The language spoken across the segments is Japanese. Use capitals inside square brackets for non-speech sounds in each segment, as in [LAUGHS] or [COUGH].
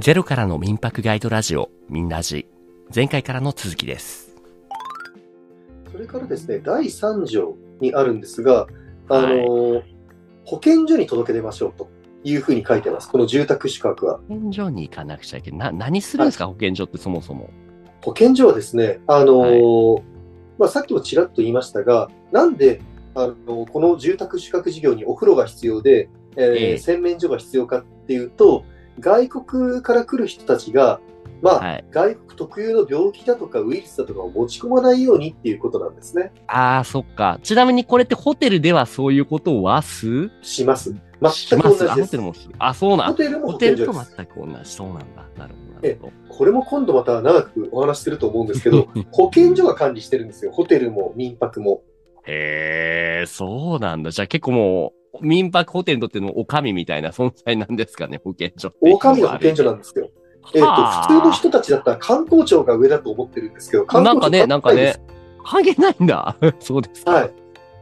ゼロからの民泊ガイドラジオ、みんなじ。前回からの続きです。それからですね、第3条にあるんですが、あの、保健所に届け出ましょうというふうに書いてます。この住宅宿泊は。保健所に行かなくちゃいけない。な、何するんですか、保健所ってそもそも。保健所はですね、あの、まあ、さっきもちらっと言いましたが、なんで、あの、この住宅宿泊事業にお風呂が必要で、えーええ洗面所が必要かっていうと、外国から来る人たちが、まあ、はい。外国特有の病気だとかウイルスだとかを持ち込まないようにっていうことなんですね。ああ、そっか。ちなみにこれってホテルではそういうことはす？します。し全くますあ、同じですホテル。もする。あ、そうなん。ホテルもホテルと。全く同じ。そうなんだ。なるほど。なえ。これも今度また長くお話しすると思うんですけど、[LAUGHS] 保健所が管理してるんですよ。ホテルも民泊も。へえ、そうなんだ。じゃあ結構もう、民泊ホテルにとってのお上みたいな存在なんですかね、保健所っていうのは。大上が保健所なんですよ。えっ、と、はあ普通の人たちだったら観光庁が上だと思ってるんですけど、観なんかね、光庁なんかね、関係ないんだ。[LAUGHS] そうですか。はい。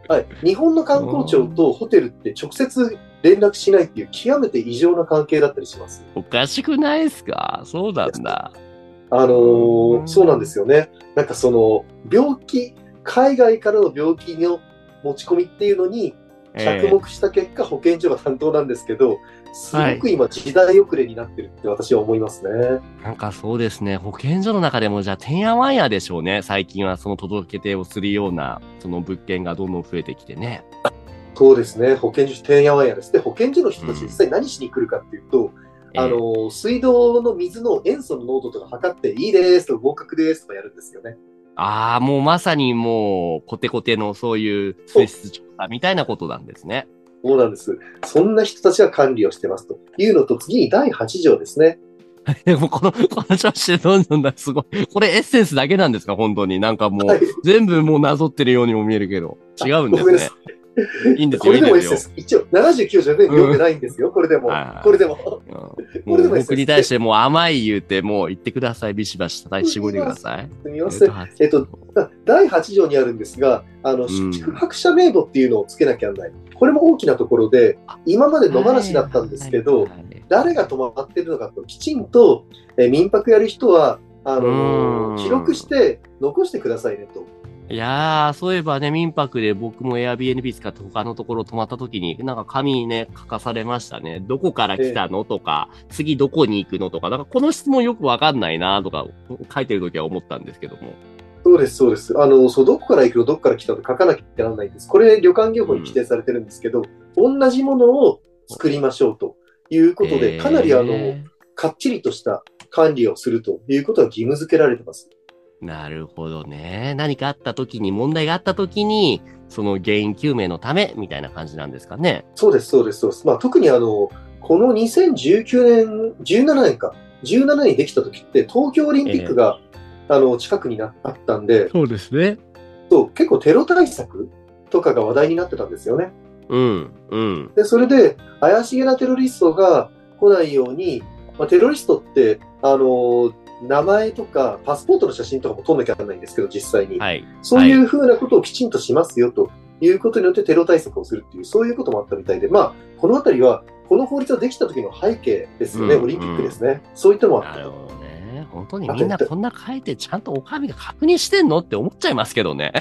はい。日本の観光庁とホテルって直接連絡しないっていう極めて異常な関係だったりします。おかしくないですか？そうなんだ。あのーうんそうなんですよね。なんかその、病気、海外からの病気の持ち込みっていうのに着目した結果、保健所が担当なんですけど、すごく今時代遅れになってるって私は思いますね。なんかそうですね、保健所の中でもじゃあ、てんやわんやでしょうね。最近はその届け出をするような、その物件がどんどん増えてきてね。そうですね。保健所、てんやわんやです。で、保健所の人たちうん実際何しに来るかっていうと、えーあの、水道の水の塩素の濃度とか測って、いいですとか合格ですとかやるんですよね。ああ、もうまさにもう、コテコテのそういう水質調査みたいなことなんですね。そうなんです。そんな人たちが管理をしてますというのと、次に第8条ですね。[LAUGHS] でもこの、この調子でどんどんだ、すごい。これエッセンスだけなんですか？本当に。なんかもう、はい。全部もうなぞってるようにも見えるけど。違うんですね。いいんですよ、これでもいいんです一応79条で読んでないんですよ。これでも。これでも。うんこれでも僕に対してもう甘い言うて、もう言ってください。ビシバシ叩いて絞りてください。すみません。えっと、第8条にあるんですが、あの、ん宿泊者名簿っていうのをつけなきゃならない。これも大きなところで、今まで野放しだったんですけど、誰が泊まってるのかと、きちんと、えー民泊やる人は、あの記録して残してくださいねと。いやー、そういえばね、民泊で僕も Airbnb 使って他のところ泊まった時に、なんか紙ね、書かされましたね。どこから来たのとか、次どこに行くのとか、なんかこの質問よくわかんないなとか、書いてる時は思ったんですけども。そうです、そうです。あの、そう、どこから行くの、どこから来たの書かなきゃならないんです。これ、旅館業法に規定されてるんですけど、同じものを作りましょうということで、かなりあの、えかっちりとした管理をするということが義務付けられてます。ーなるほどね。何かあった時に、問題があった時に、その原因究明のため、みたいな感じなんですかね。そうです、そうです、そうです。まあ、特にあの、この2019年、17年か、17年にできた時って、東京オリンピックが、あの、近くになあったんで、そうですね。そう、結構テロ対策とかが話題になってたんですよね。うん、うん。で、それで、怪しげなテロリストが来ないように、まあ、テロリストって、あの、名前とか、パスポートの写真とかも撮んなきゃならないんですけど、実際に。はい。そういうふうなことをきちんとしますよということによってテロ対策をするっていう、そういうこともあったみたいで、まあ、このあたりは、この法律ができた時の背景ですよね、うんオリンピックですね。そういったのもあった。本当にみんなこんな書いてちゃんとお上が確認してんのって思っちゃいますけどね。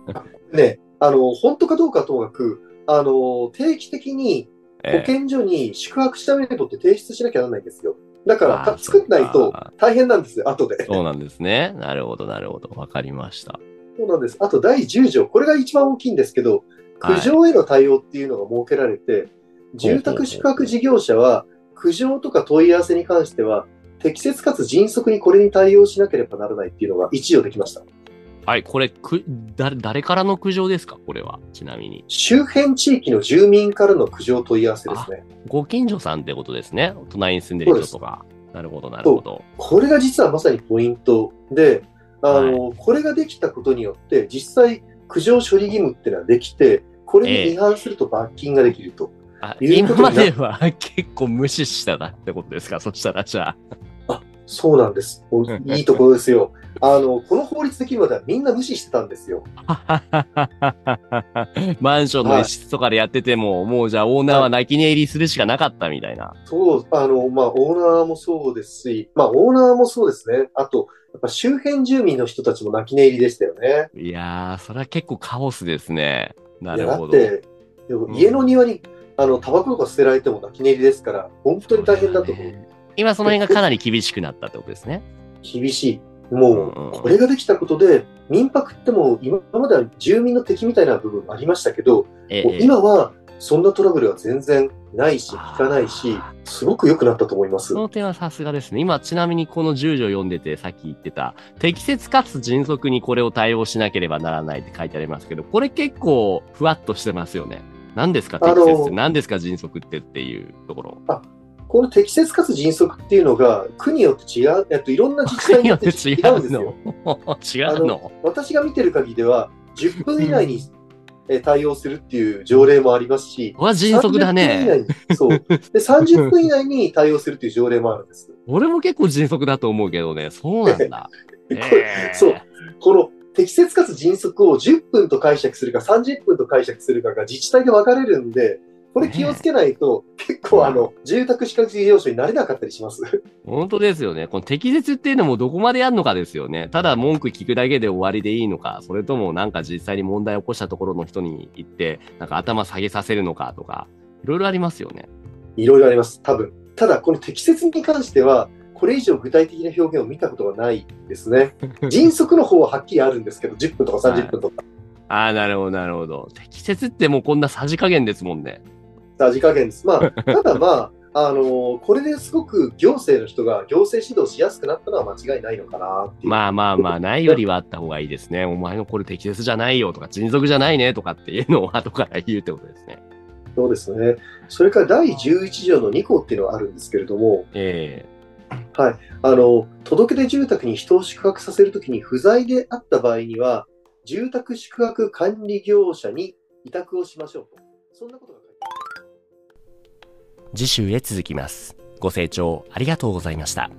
[LAUGHS] ね、あの、本当かどうかともかく、あの、定期的に保ええ健所に宿泊者名簿って提出しなきゃならないんですよ。だから、作んないと大変なんですよ、後で。そうなんですね。なるほど、なるほど。わかりました。そうなんです。あと第10条、これが一番大きいんですけど、はい苦情への対応っていうのが設けられて、住宅宿泊事業者は苦情とか問い合わせに関しては、適切かつ迅速にこれに対応しなければならないっていうのが一条できました。はい、これ、く、誰、誰からの苦情ですか？これは。ちなみに。周辺地域の住民からの苦情問い合わせですね。ご近所さんってことですね。隣に住んでる人とか。なるほど、なるほど。これが実はまさにポイントで、あの、これができたことによって、実際苦情処理義務っていうのはできて、これに違反すると罰金ができると。あいう今までは結構無視したなってことですか？そしたらじゃあ。そうなんです。おいいところですよ。あの、この法律できるまではみんな無視してたんですよ。[LAUGHS] マンションの一室とかでやってても、もうじゃあオーナーは泣き寝入りするしかなかったみたいな。そう、あの、まあ、オーナーもそうですし、まあ、オーナーもそうですね。あと、やっぱ周辺住民の人たちも泣き寝入りでしたよね。いやー、それは結構カオスですね。ないるほど。って、家の庭に、あの、タバコとか捨てられても泣き寝入りですから、本当に大変だと思う。今その辺がかなり厳しくなったってことですね。厳しい。もうこれができたことで、民泊ってもう今までは住民の敵みたいな部分もありましたけど、ええ今はそんなトラブルは全然ないし、聞かないし、すごく良くなったと思いますそ。の点はさすがですね。今、ちなみにこの10条読んでて、さっき言ってた、適切かつ迅速にこれを対応しなければならないって書いてありますけど、これ結構ふわっとしてますよね。何ですか適切って何ですか迅速ってっていうところ。この適切かつ迅速っていうのが、区によって違う、えっと、いろんな自治体によって違うんですよ。違う [LAUGHS] の？私が見てる限りでは、10分以内にえ対応するっていう条例もありますし、は迅速だ30分以ね。そう。[LAUGHS] で、30分以内に対応するっていう条例もあるんです。俺も結構迅速だと思うけどね。そうなんだ。[LAUGHS] えーそう。この適切かつ迅速を10分と解釈するか30分と解釈するかが自治体で分かれるんで、これ気をつけないと、結構あの、住宅資格事業所になれなかったりします。本当ですよね。この適切っていうのもどこまでやるのかですよね。ただ文句聞くだけで終わりでいいのか、それともなんか実際に問題を起こしたところの人に行って、なんか頭下げさせるのかとか、いろいろありますよね。いろいろあります、多分。ただ、この適切に関しては、これ以上具体的な表現を見たことがないですね。[LAUGHS] 迅速の方ははっきりあるんですけど、10分とか30分とか、ああ、なるほど、なるほど。適切ってもうこんなさじ加減ですもんね。さじ加減です。まあ、[LAUGHS] ただまあ、あのこれですごく行政の人が行政指導しやすくなったのは間違いないのかな。まあまあまあ、ないよりはあった方がいいですね。お前のこれ適切じゃないよとか、迅速じゃないねとかっていうのを後から言うってことですね。そうですね。それから第11条の2項っていうのがあるんですけれども、えあの、届け出住宅に人を宿泊させるときに不在であった場合には、住宅宿泊管理業者に委託をしましょうと。そんなことが次週へ続きます。ご清聴ありがとうございました。